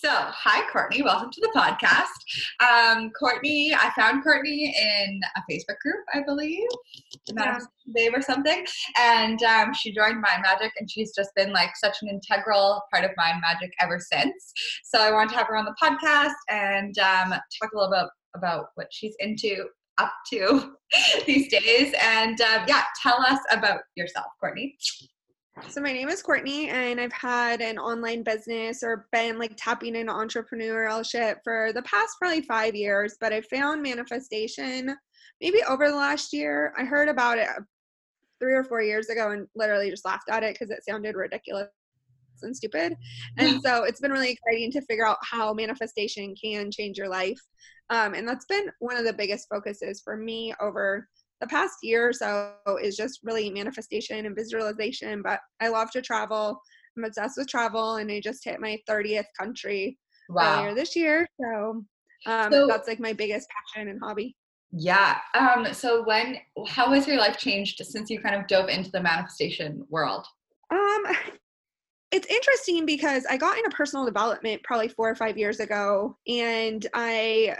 So, hi, Courtney. Welcome to the podcast. Um, Courtney, I found Courtney in a Facebook group, I believe, yeah. Babe or something, and um, she joined Mind Magic, and she's just been like such an integral part of Mind Magic ever since. So, I wanted to have her on the podcast and um, talk a little bit about what she's into, up to these days, and uh, yeah, tell us about yourself, Courtney. So my name is Courtney and I've had an online business or been like tapping into entrepreneurship for the past probably five years, but I found manifestation maybe over the last year. I heard about it three or four years ago and literally just laughed at it because it sounded ridiculous and stupid. And so it's been really exciting to figure out how manifestation can change your life. Um, and that's been one of the biggest focuses for me over the past year or so is just really manifestation and visualization. But I love to travel. I'm obsessed with travel, and I just hit my 30th country wow. earlier this year. So, um, so that's like my biggest passion and hobby. Yeah. Um, so when how has your life changed since you kind of dove into the manifestation world? Um it's interesting because I got into personal development probably four or five years ago and I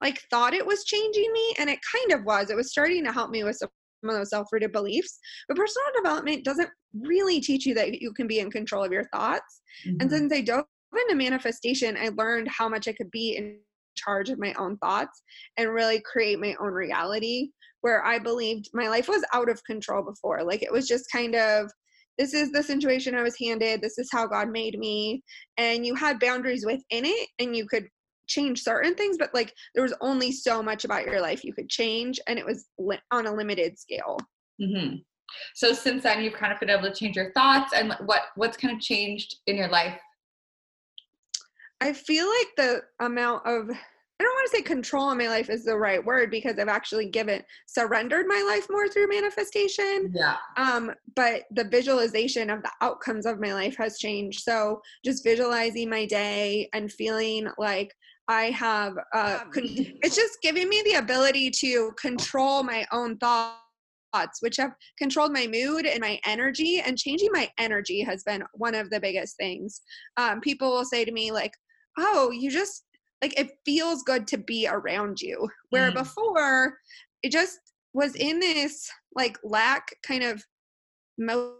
like thought it was changing me and it kind of was it was starting to help me with some of those self-rooted beliefs but personal development doesn't really teach you that you can be in control of your thoughts mm-hmm. and since i dove into manifestation i learned how much i could be in charge of my own thoughts and really create my own reality where i believed my life was out of control before like it was just kind of this is the situation I was handed. This is how God made me. And you had boundaries within it, and you could change certain things, but like there was only so much about your life you could change, and it was li- on a limited scale. Mm-hmm. So since then, you've kind of been able to change your thoughts, and what what's kind of changed in your life? I feel like the amount of I don't want to say control in my life is the right word because I've actually given surrendered my life more through manifestation. Yeah. Um, but the visualization of the outcomes of my life has changed. So just visualizing my day and feeling like I have, uh, con- it's just giving me the ability to control my own thoughts, which have controlled my mood and my energy. And changing my energy has been one of the biggest things. Um, people will say to me, like, oh, you just, like, it feels good to be around you. Where mm. before, it just was in this, like, lack kind of mode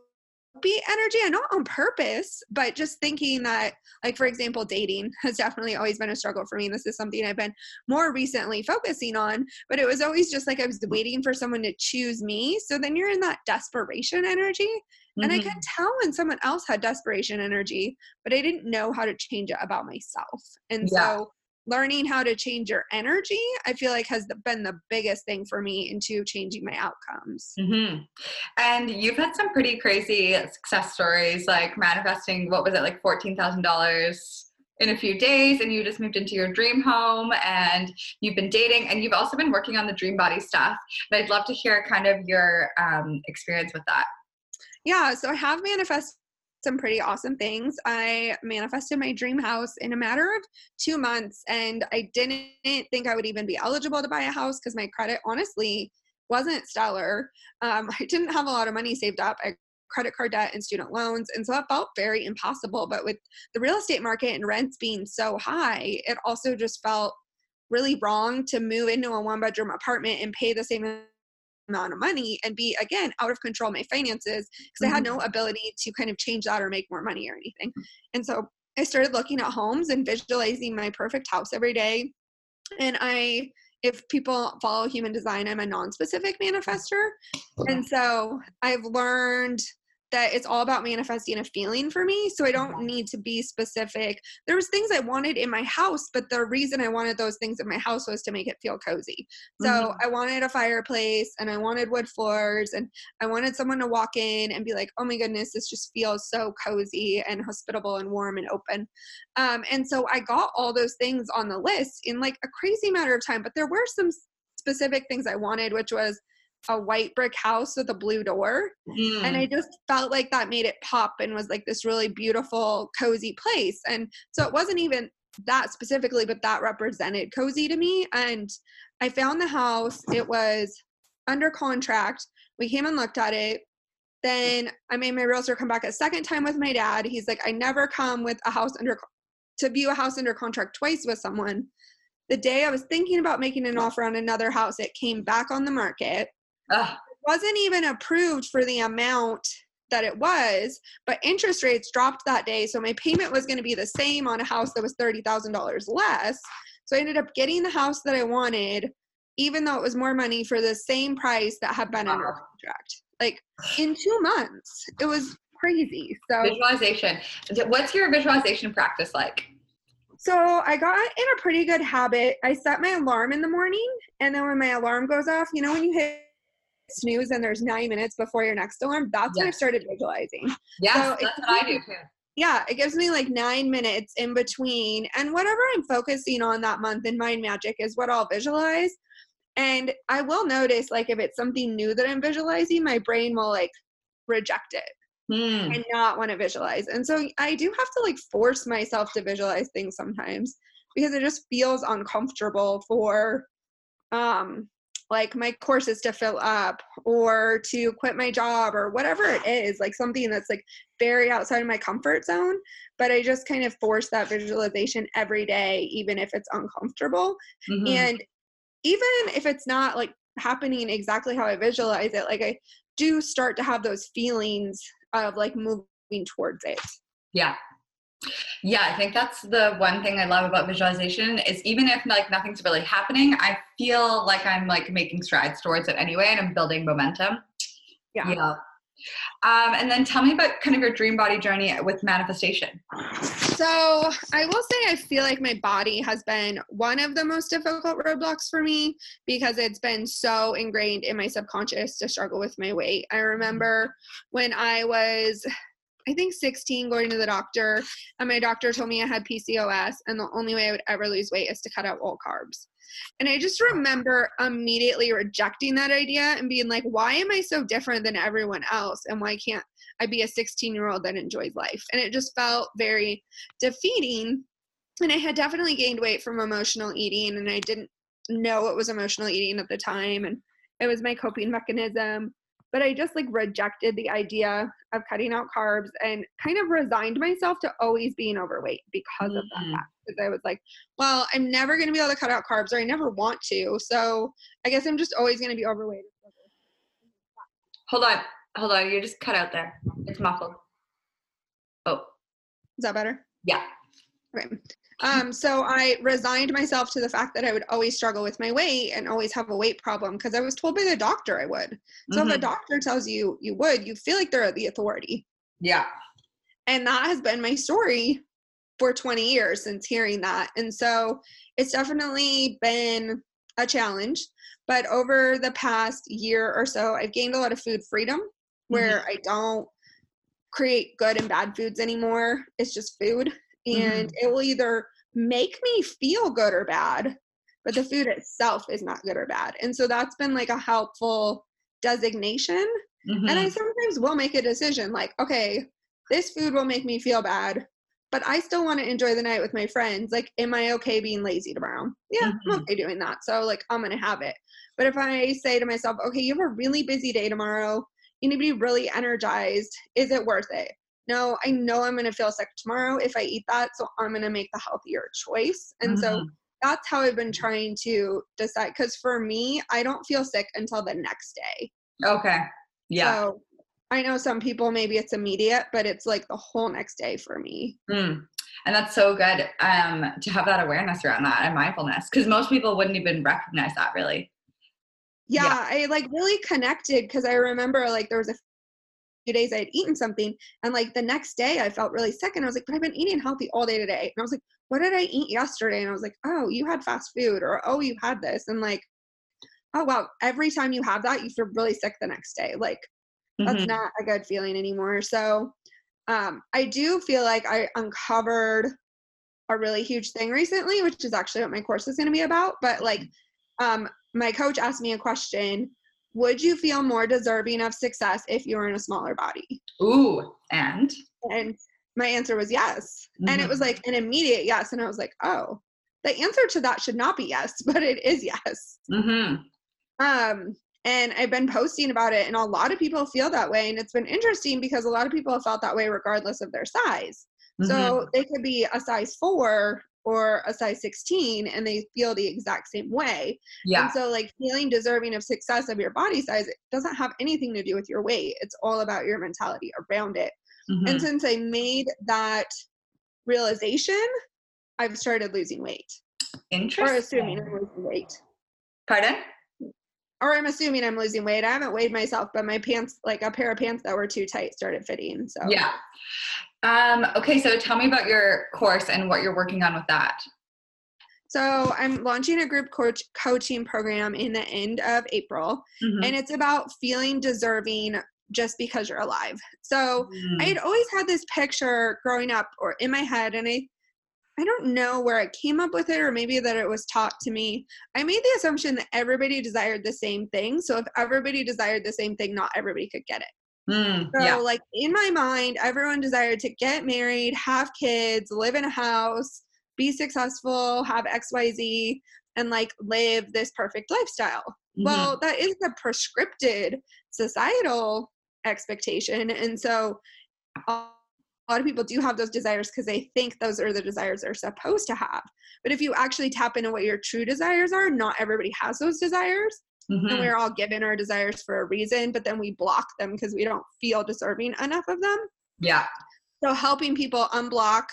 be energy and not on purpose but just thinking that like for example dating has definitely always been a struggle for me and this is something i've been more recently focusing on but it was always just like i was waiting for someone to choose me so then you're in that desperation energy mm-hmm. and i could mm-hmm. tell when someone else had desperation energy but i didn't know how to change it about myself and yeah. so learning how to change your energy i feel like has been the biggest thing for me into changing my outcomes mm-hmm. and you've had some pretty crazy success stories like manifesting what was it like $14000 in a few days and you just moved into your dream home and you've been dating and you've also been working on the dream body stuff and i'd love to hear kind of your um, experience with that yeah so i have manifested some pretty awesome things. I manifested my dream house in a matter of two months, and I didn't think I would even be eligible to buy a house because my credit honestly wasn't stellar. Um, I didn't have a lot of money saved up. I credit card debt and student loans. And so that felt very impossible. But with the real estate market and rents being so high, it also just felt really wrong to move into a one bedroom apartment and pay the same amount of money and be again out of control my finances because mm-hmm. I had no mm-hmm. ability to kind of change that or make more money or anything. And so I started looking at homes and visualizing my perfect house every day. And I if people follow human design, I'm a non-specific manifester. And so I've learned that it's all about manifesting a feeling for me so i don't need to be specific. There was things i wanted in my house but the reason i wanted those things in my house was to make it feel cozy. So mm-hmm. i wanted a fireplace and i wanted wood floors and i wanted someone to walk in and be like oh my goodness this just feels so cozy and hospitable and warm and open. Um, and so i got all those things on the list in like a crazy matter of time but there were some specific things i wanted which was a white brick house with a blue door. Mm. And I just felt like that made it pop and was like this really beautiful, cozy place. And so it wasn't even that specifically, but that represented cozy to me. And I found the house, it was under contract. We came and looked at it. Then I made my realtor come back a second time with my dad. He's like, I never come with a house under to view a house under contract twice with someone. The day I was thinking about making an offer on another house, it came back on the market. Ugh. It wasn't even approved for the amount that it was, but interest rates dropped that day. So my payment was going to be the same on a house that was $30,000 less. So I ended up getting the house that I wanted, even though it was more money for the same price that had been under Wow. contract. Like in two months, it was crazy. So Visualization. What's your visualization practice like? So I got in a pretty good habit. I set my alarm in the morning, and then when my alarm goes off, you know, when you hit snooze and there's nine minutes before your next alarm, that's when I started visualizing. Yes, So that's what I do too. Yeah, it gives me like nine minutes in between, and whatever I'm focusing on that month in Mind Magic is what I'll visualize. And I will notice, like, if it's something new that I'm visualizing, my brain will like reject it Hmm. and not want to visualize. And so I do have to like force myself to visualize things sometimes because it just feels uncomfortable for um like my courses to fill up or to quit my job or whatever it is, like something that's like very outside of my comfort zone. But I just kind of force that visualization every day, even if it's uncomfortable. Mhm. And even if it's not like happening exactly how I visualize it, like I do start to have those feelings of like moving towards it. Yeah. Yeah, I think that's the one thing I love about visualization is even if like nothing's really happening, I feel like I'm like making strides towards it anyway and I'm building momentum. Yeah. Yeah. Um, and then tell me about kind of your dream body journey with manifestation. So I will say I feel like my body has been one of the most difficult roadblocks for me because it's been so ingrained in my subconscious to struggle with my weight. I remember when I was I think 16 going to the doctor and my doctor told me I had PCOS and the only way I would ever lose weight is to cut out all carbs. And I just remember immediately rejecting that idea and being like, why am I so different than everyone else? And why can't I be a 16 year old that enjoys life? And it just felt very defeating. And I had definitely gained weight from emotional eating, and I didn't know it was emotional eating at the time. And it was my coping mechanism. But I just like rejected the idea of cutting out carbs and kind of resigned myself to always being overweight because of that. Mm. Because I was like, well, I'm never going to be able to cut out carbs, or I never want to. So I guess I'm just always going to be overweight. Hold on. Hold on. You're just cut out there. It's muffled. Oh, Is that better? yeah. Okay. Um, so I resigned myself to the fact that I would always struggle with my weight and always have a weight problem because I was told by the doctor I would. So if a Mhm. doctor tells you you would, you feel like they're the authority. Yeah. And that has been my story for 20 years since hearing that. And so it's definitely been a challenge. But over the past year or so, I've gained a lot of food freedom where I don't create good and bad foods anymore. It's just food. And it will either make me feel good or bad, but the food itself is not good or bad. And so that's been like a helpful designation and I Mhm. sometimes will make a decision like, okay, this food will make me feel bad, but I still want to enjoy the night with my friends. Like, am I okay being lazy tomorrow? Yeah, Mhm. I'm okay doing that. So, like, I'm to have it. But if I say to myself, okay, you have a really busy day tomorrow, you need to be really energized, is it worth it? No, I know I'm going to feel sick tomorrow if I eat that. So, I'm going to make the healthier choice. And so, Mhm. that's how I've been trying to decide. Because for me, I don't feel sick until the next day. Okay. Yeah. So I know some people maybe it's immediate, but it's like the whole next day for me. Mm. And that's so good um, to have that awareness around that and mindfulness because most people wouldn't even recognize that really. Yeah, Yeah. I like really connected because I remember like there was a few days I had eaten something and like the next day I felt really sick and I was like, but I've been eating healthy all day today. And I was like, what did I eat yesterday? And I was like, oh, you had fast food or oh, you had this. And like, oh wow, every time you have that, you feel really sick the next day. Like that's Mhm. not a good feeling anymore. So um, I do feel like I uncovered a really huge thing recently, which is actually what my course is going to be about. But like, um, my coach asked me a question Would you feel more deserving of success if you were in a smaller body? Ooh, and And my answer was yes. And it Mhm. was like an immediate yes. And I was like, oh, the answer to that should not be yes, but it is yes. hmm Um, and I've been posting about it, and a lot of people feel that way. And it's been interesting because a lot of people have felt that way regardless of their size. Mm-hmm. So they could be a size four or a size 16 and they feel the exact same way. Yeah. And so like feeling deserving of success of your body size it doesn't have anything to do with your weight. It's all about your mentality around it. Mm-hmm. And since I made that realization, I've started losing weight. Interesting. Or assuming I'm losing weight. Pardon? Or I'm assuming I'm losing weight. I haven't weighed myself, but my pants, like a pair of pants that were too tight, started fitting. So yeah. Um, okay, so tell me about your course and what you're working on with that. So I'm launching a group coach coaching program in the end of April, mm-hmm. and it's about feeling deserving just because you're alive. So mm. I had always had this picture growing up or in my head, and I I don't know where I came up with it or maybe that it was taught to me. I made the assumption that everybody desired the same thing. So if everybody desired the same thing, not everybody could get it. Mm, so yeah. like in my mind, everyone desired to get married, have kids, live in a house, be successful, have XYZ, and like live this perfect lifestyle. Mm-hmm. Well, that is the prescripted societal expectation. And so a lot of people do have those desires because they think those are the desires they're supposed to have. But if you actually tap into what your true desires are, not everybody has those desires. Mm-hmm. And we're all given our desires for a reason, but then we block them because we don't feel deserving enough of them. Yeah. So helping people unblock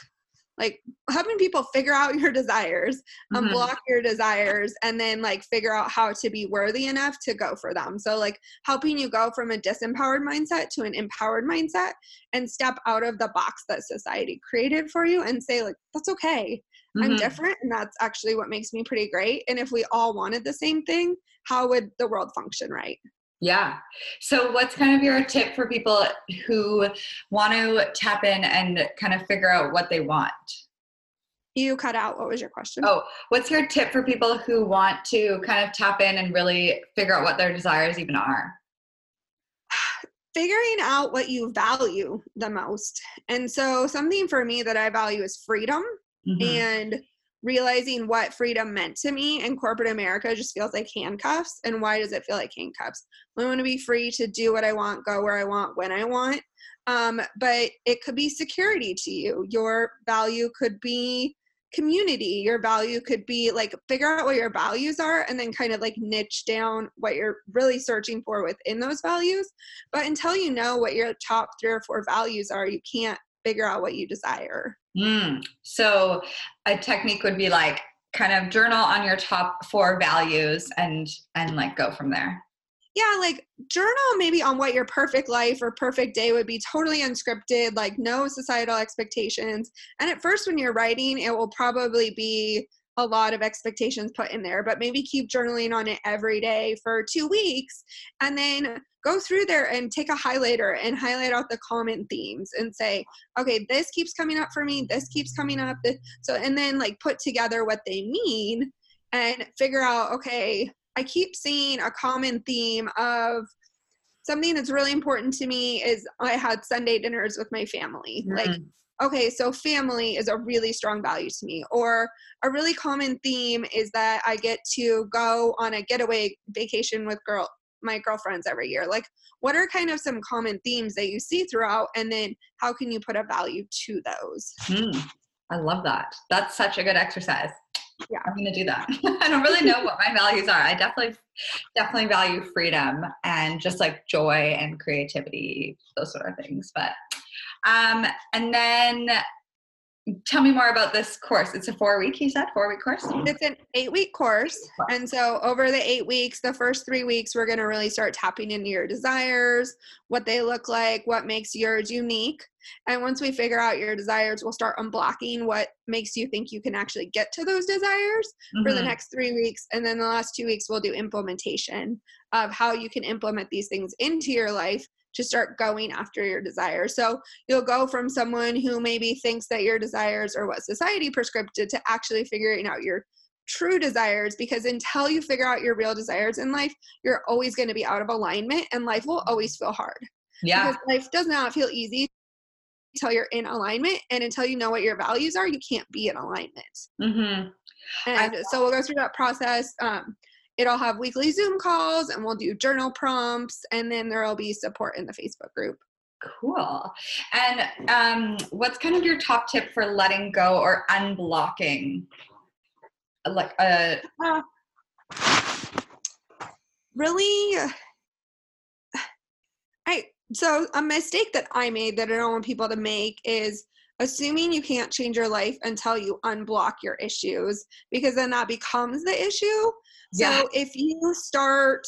like helping people figure out your desires mm-hmm. unblock your desires and then like figure out how to be worthy enough to go for them so like helping you go from a disempowered mindset to an empowered mindset and step out of the box that society created for you and say like that's okay mm-hmm. i'm different and that's actually what makes me pretty great and if we all wanted the same thing how would the world function right yeah. So, what's kind of your tip for people who want to tap in and kind of figure out what they want? You cut out. What was your question? Oh, what's your tip for people who want to kind of tap in and really figure out what their desires even are? Figuring out what you value the most. And so, something for me that I value is freedom. Mm-hmm. And realizing what freedom meant to me in corporate America just feels like handcuffs. And why does it feel like handcuffs? I want to be free to do what I want, go where I want, when I want. Um, but it could be security to you. Your value could be community. Your value could be like figure out what your values are and then kind of like niche down what you're really searching for within those values. But until you know what your top three or four values are, you can't figure out what you desire. Mm. So a technique would be like kind of journal on your top four values and and like go from there. Yeah, like journal maybe on what your perfect life or perfect day would be totally unscripted, like no societal expectations. And at first when you're writing, it will probably be a lot of expectations put in there, but maybe keep journaling on it every day for two weeks and then go through there and take a highlighter and highlight out the common themes and say, okay, this keeps coming up for me, this keeps coming up. So, and then like put together what they mean and figure out, okay, I keep seeing a common theme of something that's really important to me is I had Sunday dinners with my family. Mm-hmm. Like okay, so family is a really strong value to me. Or a really common theme is that I get to go on a getaway vacation with girl my girlfriends every year. Like what are kind of some common themes that you see throughout and then how can you put a value to those? Mm, I love that. That's such a good exercise. Yeah. I'm gonna do that. I don't really know what my values are. I definitely definitely value freedom and just like joy and creativity, those sort of things. But um, and then tell me more about this course. It's a four week, you said, four week course? It's an eight week course. And so over the eight weeks, the first three weeks, we're going to really start tapping into your desires, what they look like, what makes yours unique. And once we figure out your desires, we'll start unblocking what makes you think you can actually get to those desires mm-hmm. for the mm-hmm. next three weeks. And then the last two weeks, we'll do implementation of how you can implement these things into your life to start going after your desires. So you'll go from someone who maybe thinks that your desires are what society prescribed to actually figuring out your true desires because until you figure out your real desires in life, you're always going to be out of alignment and life will always feel hard. Yeah. Because life does not feel easy until you're in alignment and until you know what your values are, you can't be in alignment. Mm-hmm. And so we'll go through that process. Um, it'll have weekly Zoom calls and we'll do journal prompts and then there'll be support in the Facebook group. Cool. And um, what's kind of your top tip for letting go or unblocking? Like a uh, really I so a mistake that I made that I don't want people to make is assuming you can't change your life until you unblock your issues because then that becomes the issue. Yeah. So if you start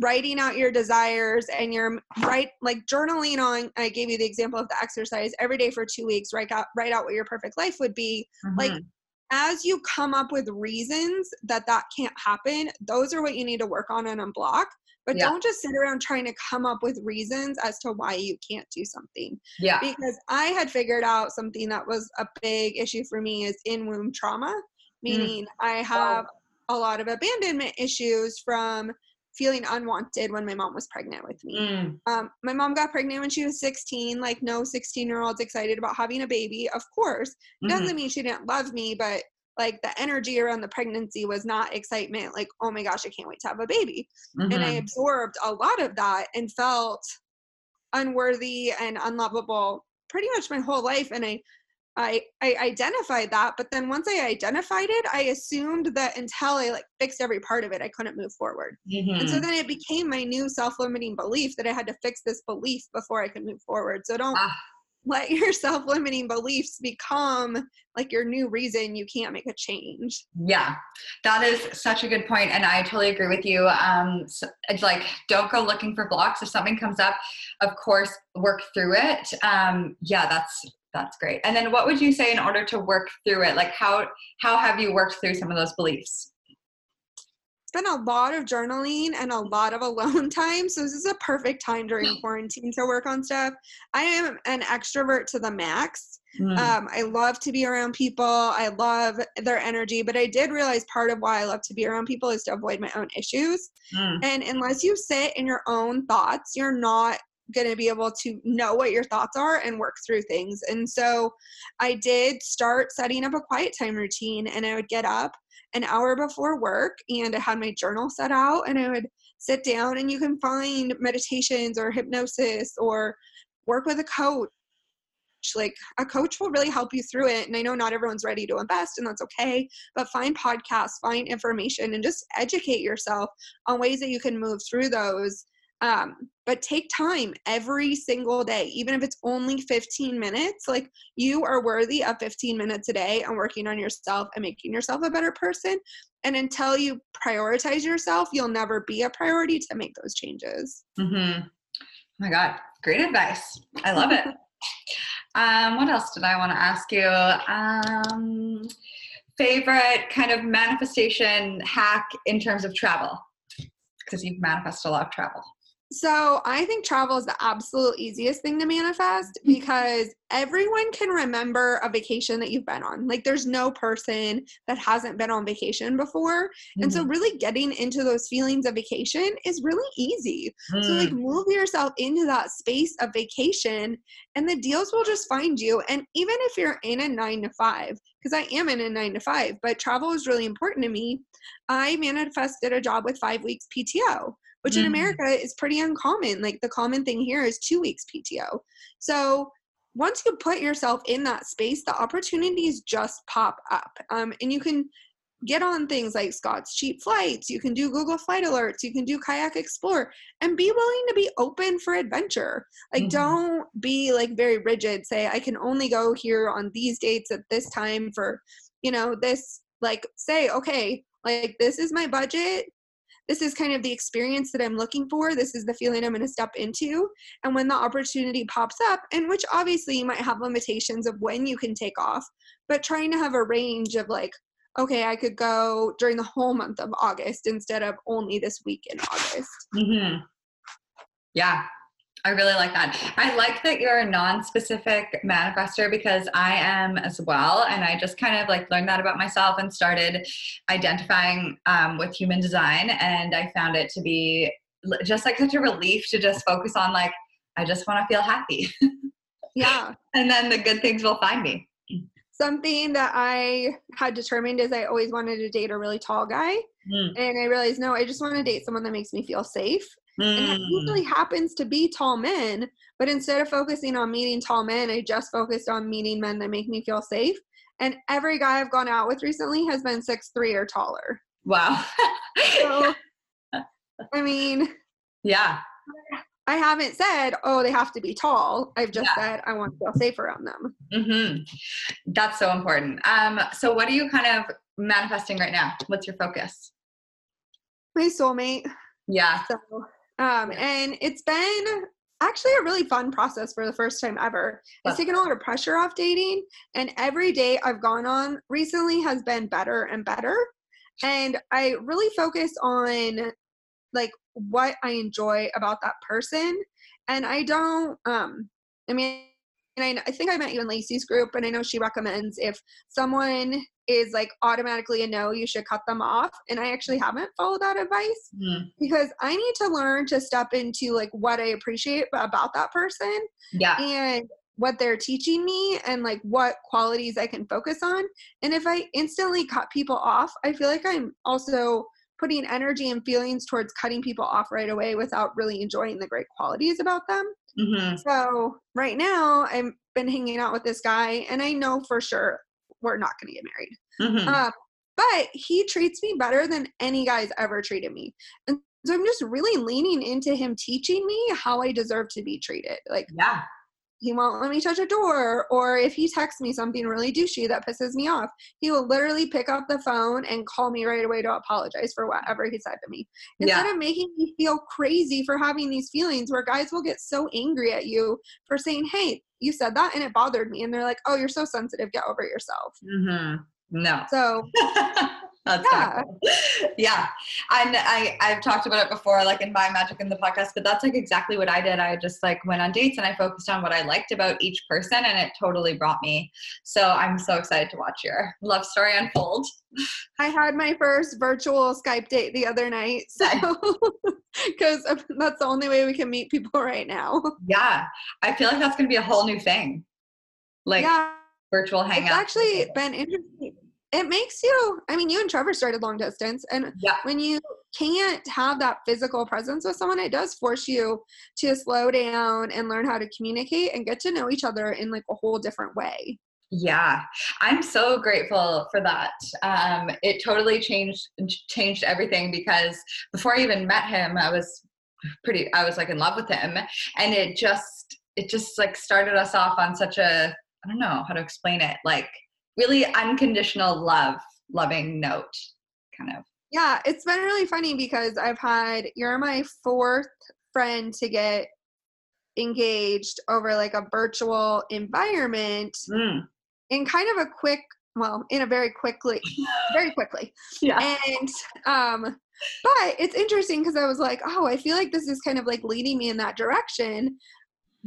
writing out your desires and you're right like journaling on I gave you the example of the exercise every day for 2 weeks write out write out what your perfect life would be mm-hmm. like as you come up with reasons that that can't happen those are what you need to work on and unblock but yeah. don't just sit around trying to come up with reasons as to why you can't do something. Yeah. Because I had figured out something that was a big issue for me is in womb trauma, mm. meaning mm. I have a lot of abandonment issues from feeling unwanted when my mom was pregnant with me. Mm. Um, my mom got pregnant when she was 16, like no 16 year old's excited about having a baby. Of course, mm-hmm. doesn't mean she didn't love me, but like the energy around the pregnancy was not excitement like oh my gosh i can't wait to have a baby mm-hmm. and i mm-hmm. absorbed a lot of that and felt unworthy and unlovable pretty much my whole life and i I, I identified that, but then once I identified it, I assumed that until I like fixed every part of it, I couldn't move forward. Mm-hmm. And so mm-hmm. then it became my new self-limiting belief that I had to fix this belief before I could move forward. So don't ah let your self-limiting beliefs become like your new reason you can't make a change. Yeah that is such a good point and i totally agree with you um so like don't go looking for blocks if something comes up of course work through it um yeah that's that's great. And then what would you say in order to work through it? Like how how have you worked through some of those beliefs been a lot of journaling and a lot of alone time. So this is a perfect time during quarantine to work on stuff. I am an extrovert to the max. Mm. Um, I love to be around people. I love their energy, but I did realize part of why I love to be around people is to avoid my own issues. Mm. And unless you sit in your own thoughts, you're not going to be able to know what your thoughts are and work through things. And so I did start setting up a quiet time routine and I would get up an hour before work and I had my journal set out and I would sit down and you can find meditations or hypnosis or work with a coach. Like a coach will really help you through it. And I know not everyone's ready to invest, and that's okay. But find podcasts, find information, and just educate yourself on ways that you can move through those um, but take time every single day, even if it's only 15 minutes. Like you are worthy of 15 minutes a day and working on yourself and making yourself a better person. And until you prioritize yourself, you'll never be a priority to make those changes. Mm-hmm. Oh my God, great advice. I love it. um, what else did I want to ask you? Um, favorite kind of manifestation hack in terms of travel? Because you've manifested a lot of travel. So I think travel is the absolute easiest thing to manifest mm-hmm. because everyone can remember a vacation that you've been on. Like there's no person that hasn't been on vacation before. Mm-hmm. And so mm-hmm. really getting into those feelings of vacation is really easy. Mm. So like mm. move yourself into that space of vacation and the deals will just find you. And even if you're in a 9 to 5, because I am in a 9 to 5, but travel is really important to me. I manifested a job with 5 weeks PTO which in mm. America is pretty uncommon. Like the common thing here is two weeks PTO. So once you put yourself in that space, the opportunities just pop up. Um, and you can get on things like Scott's Cheap Flights, you can do Google Flight Alerts, you can do Kayak Explore, and be willing to be open for adventure. Like, mm-hmm. don't be like very rigid, say, I can only go here on these dates at this time for, you know, this, like, say, okay, like, this is my budget this is kind of the experience that I'm looking for. This is the feeling I'm going to step into. And when the opportunity pops up, and which obviously you might have limitations of when you can take off, but trying to have a range of like, okay, I could go during the whole month of August instead of only this week in August. Mm-hmm. Yeah, I really like that. I like that you're a non-specific manifester because I am as well, and I just kind of like learned that about myself and started identifying um, with human design, and I found it to be just like such a relief to just focus on like I just want to feel happy. Yeah, and then the good things will find me. Something that I had determined is I always wanted to date a really tall guy, mm. and I realized no, I just want to date someone that makes me feel safe And it Mm. usually happens to be tall men, but instead of focusing on meeting tall men, I just focused on meeting men that make me feel safe. And every guy I've gone out with recently has been six three or taller. Wow. So, I mean, yeah. I haven't said, oh, they have to be tall. I've just Yeah. said I want to feel safe around them. hmm That's so important. Um, so what are you kind of manifesting right now? What's your focus? My soulmate. Yeah. So, um, and it's been actually a really fun process for the first time ever. It's taken a lot of pressure off dating, and every day I've gone on recently has been better and better. And I really focus on like what I enjoy about that person, and I don't. Um, I mean. And I, I think I met you in Lacey's group, and I know she recommends if someone is like automatically a no, you should cut them off. And I actually haven't followed that advice Mhm. because I need to learn to step into like what I appreciate about that person Yeah. and what they're teaching me and like what qualities I can focus on. And if I instantly cut people off, I feel like I'm also putting energy and feelings towards cutting people off right away without really enjoying the great qualities about them. hmm So right now I've been hanging out with this guy and I know for sure we're not going to get married. hmm Um, but he treats me better than any guy's ever treated me. And so I'm just really leaning into him teaching me how I deserve to be treated. Like yeah. He won't let me touch a door, or if he texts me something really douchey that pisses me off, he will literally pick up the phone and call me right away to apologize for whatever he said to me. Instead Yeah. of making me feel crazy for having these feelings where guys will get so angry at you for saying, Hey, you said that and it bothered me. And they're like, Oh, you're so sensitive, get over yourself. hmm No. So That's Yeah. cool. yeah. And I, I've talked about it before, like in Mind Magic in the podcast, but that's like exactly what I did. I just like went on dates and I focused on what I liked about each person and it totally brought me. So I'm so excited to watch your love story unfold. I had my first virtual Skype date the other night. So, because that's the only way we can meet people right now. Yeah. I feel like that's going to be a whole new thing. Like yeah, virtual it's hangouts. actually been interesting. It makes you, I mean, you and Trevor started long distance, and Yeah. when you can't have that physical presence with someone, it does force you to slow down and learn how to communicate and get to know each other in like a whole different way. Yeah, I'm so grateful for that. Um, it totally changed changed everything because before I even met him, I was pretty. I was like in love with him, and it just it just like started us off on such a I don't know how to explain it like really unconditional love, loving note, kind of. Yeah, it's been really funny because I've had you're my fourth friend to get engaged over like a virtual environment Mm, in kind of a quick well in a very quickly very quickly yeah. and um but it's interesting because i was like oh i feel like this is kind of like leading me in that direction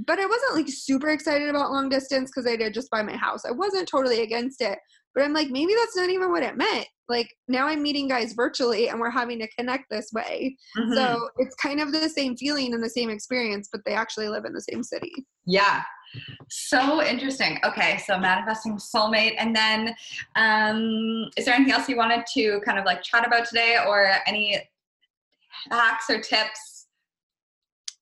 but i wasn't like super excited about long distance because i did just buy my house i wasn't totally against it but i'm like maybe that's not even what it meant like now i'm meeting guys virtually and we're having to connect this way Mhm. so it's kind of the same feeling and the same experience but they actually live in the same city Yeah. So interesting. Okay, so manifesting soulmate, and then um, is there anything else you wanted to kind of like chat about today, or any hacks or tips?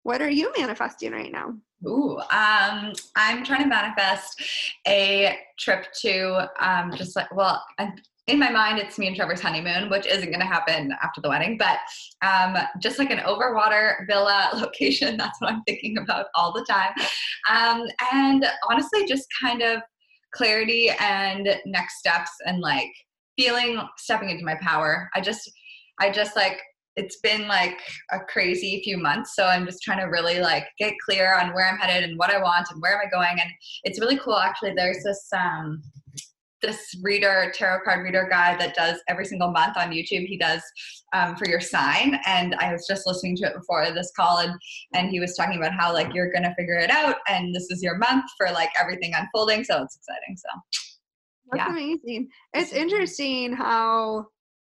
What are you manifesting right now Ooh, um, I'm trying to manifest a trip to um, just like well, I'm, in my mind, it's me and Trevor's honeymoon, which isn't going to happen after the wedding, but um, just like an overwater villa location. That's what I'm thinking about all the time. Um, and honestly, just kind of clarity and next steps and like feeling stepping into my power. I just, I just like, it's been like a crazy few months. So I'm just trying to really like get clear on where I'm headed and what I want and where am I going. And it's really cool. Actually, there's this, um, this reader tarot card reader guy that does every single month on youtube he does um, for your sign and i was just listening to it before this call and and he was talking about how like you're gonna figure it out and this is your month for like everything unfolding so it's exciting so That's Yeah. amazing. It's interesting how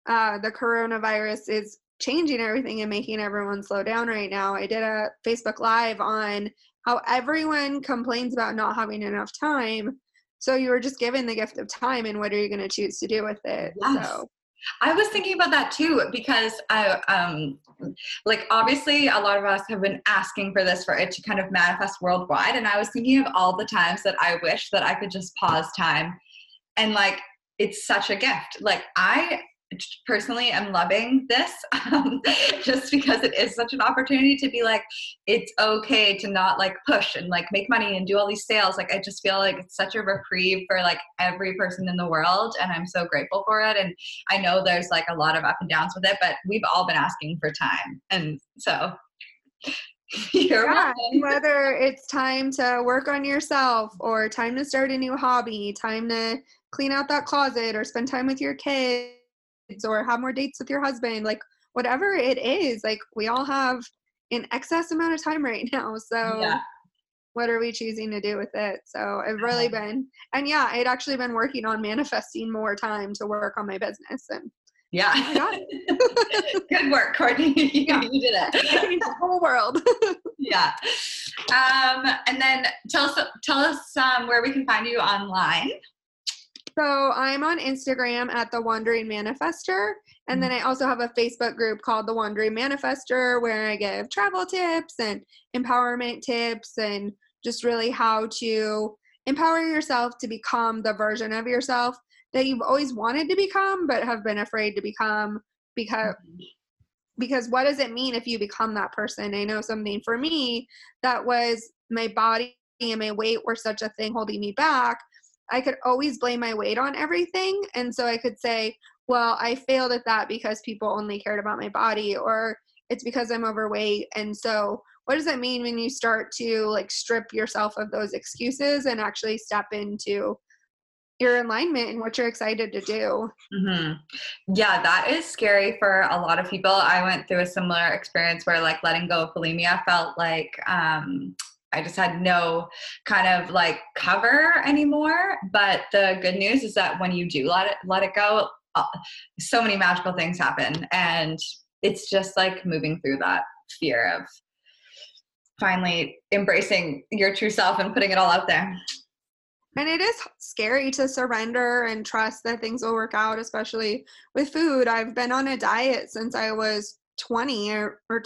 uh, the coronavirus is changing everything and making everyone slow down right now. I did a Facebook Live on how everyone complains about not having enough time. So you were just given the gift of time, and what are you going to choose to do with it? Yes. So I was thinking about that too because I um like obviously a lot of us have been asking for this for it to kind of manifest worldwide and I was thinking of all the times that I wish that I could just pause time and like it's such a gift. Like I personally am loving this um, just because it is such an opportunity to be like it's okay to not like push and like make money and do all these sales. Like i just feel like it's such a reprieve for like every person in the world and i'm so grateful for it. And i know there's like a lot of up and downs with it but we've all been asking for time. And so yeah, whether it's time to work on yourself or time to start a new hobby time to clean out that closet or spend time with your kids or have more dates with your husband like whatever it is like we all have an excess amount of time right now so yeah. what are we choosing to do with it? So i've really uh-huh. been and yeah i'd actually been working on manifesting more time to work on my business and yeah. Good work courtney. Yeah. you did it. The whole world. Yeah. Um, and then tell us tell us um, where we can find you online so I'm on Instagram at the Wandering Manifester. And then. I also have a Facebook group called the Wandering Manifester where I give travel tips and empowerment tips and just really how to empower yourself to become the version of yourself that you've always wanted to become but have been afraid to become because because what does it mean if you become that person i know something for me that was my body and my weight were such a thing holding me back I could always blame my weight on everything. And so I could say, well, I failed at that because people only cared about my body, or it's because I'm overweight. And so, what does that mean when you start to like strip yourself of those excuses and actually step into your alignment and what you're excited to do? Mm-hmm. Yeah, that is scary for a lot of people. I went through a similar experience where like letting go of bulimia felt like um, I just had no kind of like cover anymore. But the good news is that when you do let it let it go, uh, so many magical things happen, and it's just like moving through that fear of finally embracing your true self and putting it all out there. And it is scary to surrender and trust that things will work out, especially with food. I've been on a diet since I was 20 or, or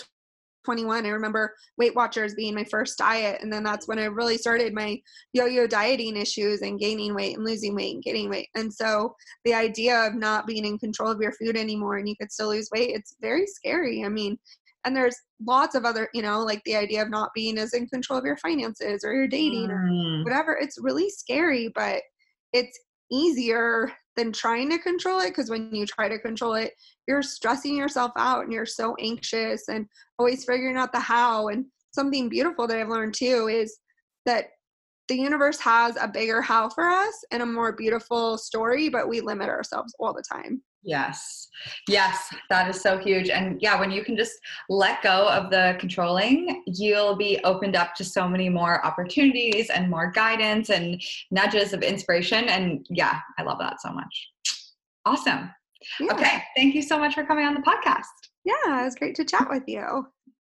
21 i remember weight watchers being my first diet and then that's when i really started my yo-yo dieting issues and gaining weight and losing weight and gaining weight and so the idea of not being in control of your food anymore and you could still lose weight it's very scary i mean and there's lots of other you know like the idea of not being as in control of your finances or your dating mm. or whatever it's really scary but it's easier than trying to control it because when you try to control it you're stressing yourself out and you're so anxious and always figuring out the how. And something beautiful that i've learned too is that the universe has a bigger how for us and a more beautiful story but we limit ourselves all the time Yes. Yes, that is so huge. And yeah, when you can just let go of the controlling, you'll be opened up to so many more opportunities and more guidance and nudges of inspiration. And yeah, I love that so much. Awesome. Yeah. Okay. Thank you so much for coming on the podcast. Yeah, it was great to chat with you.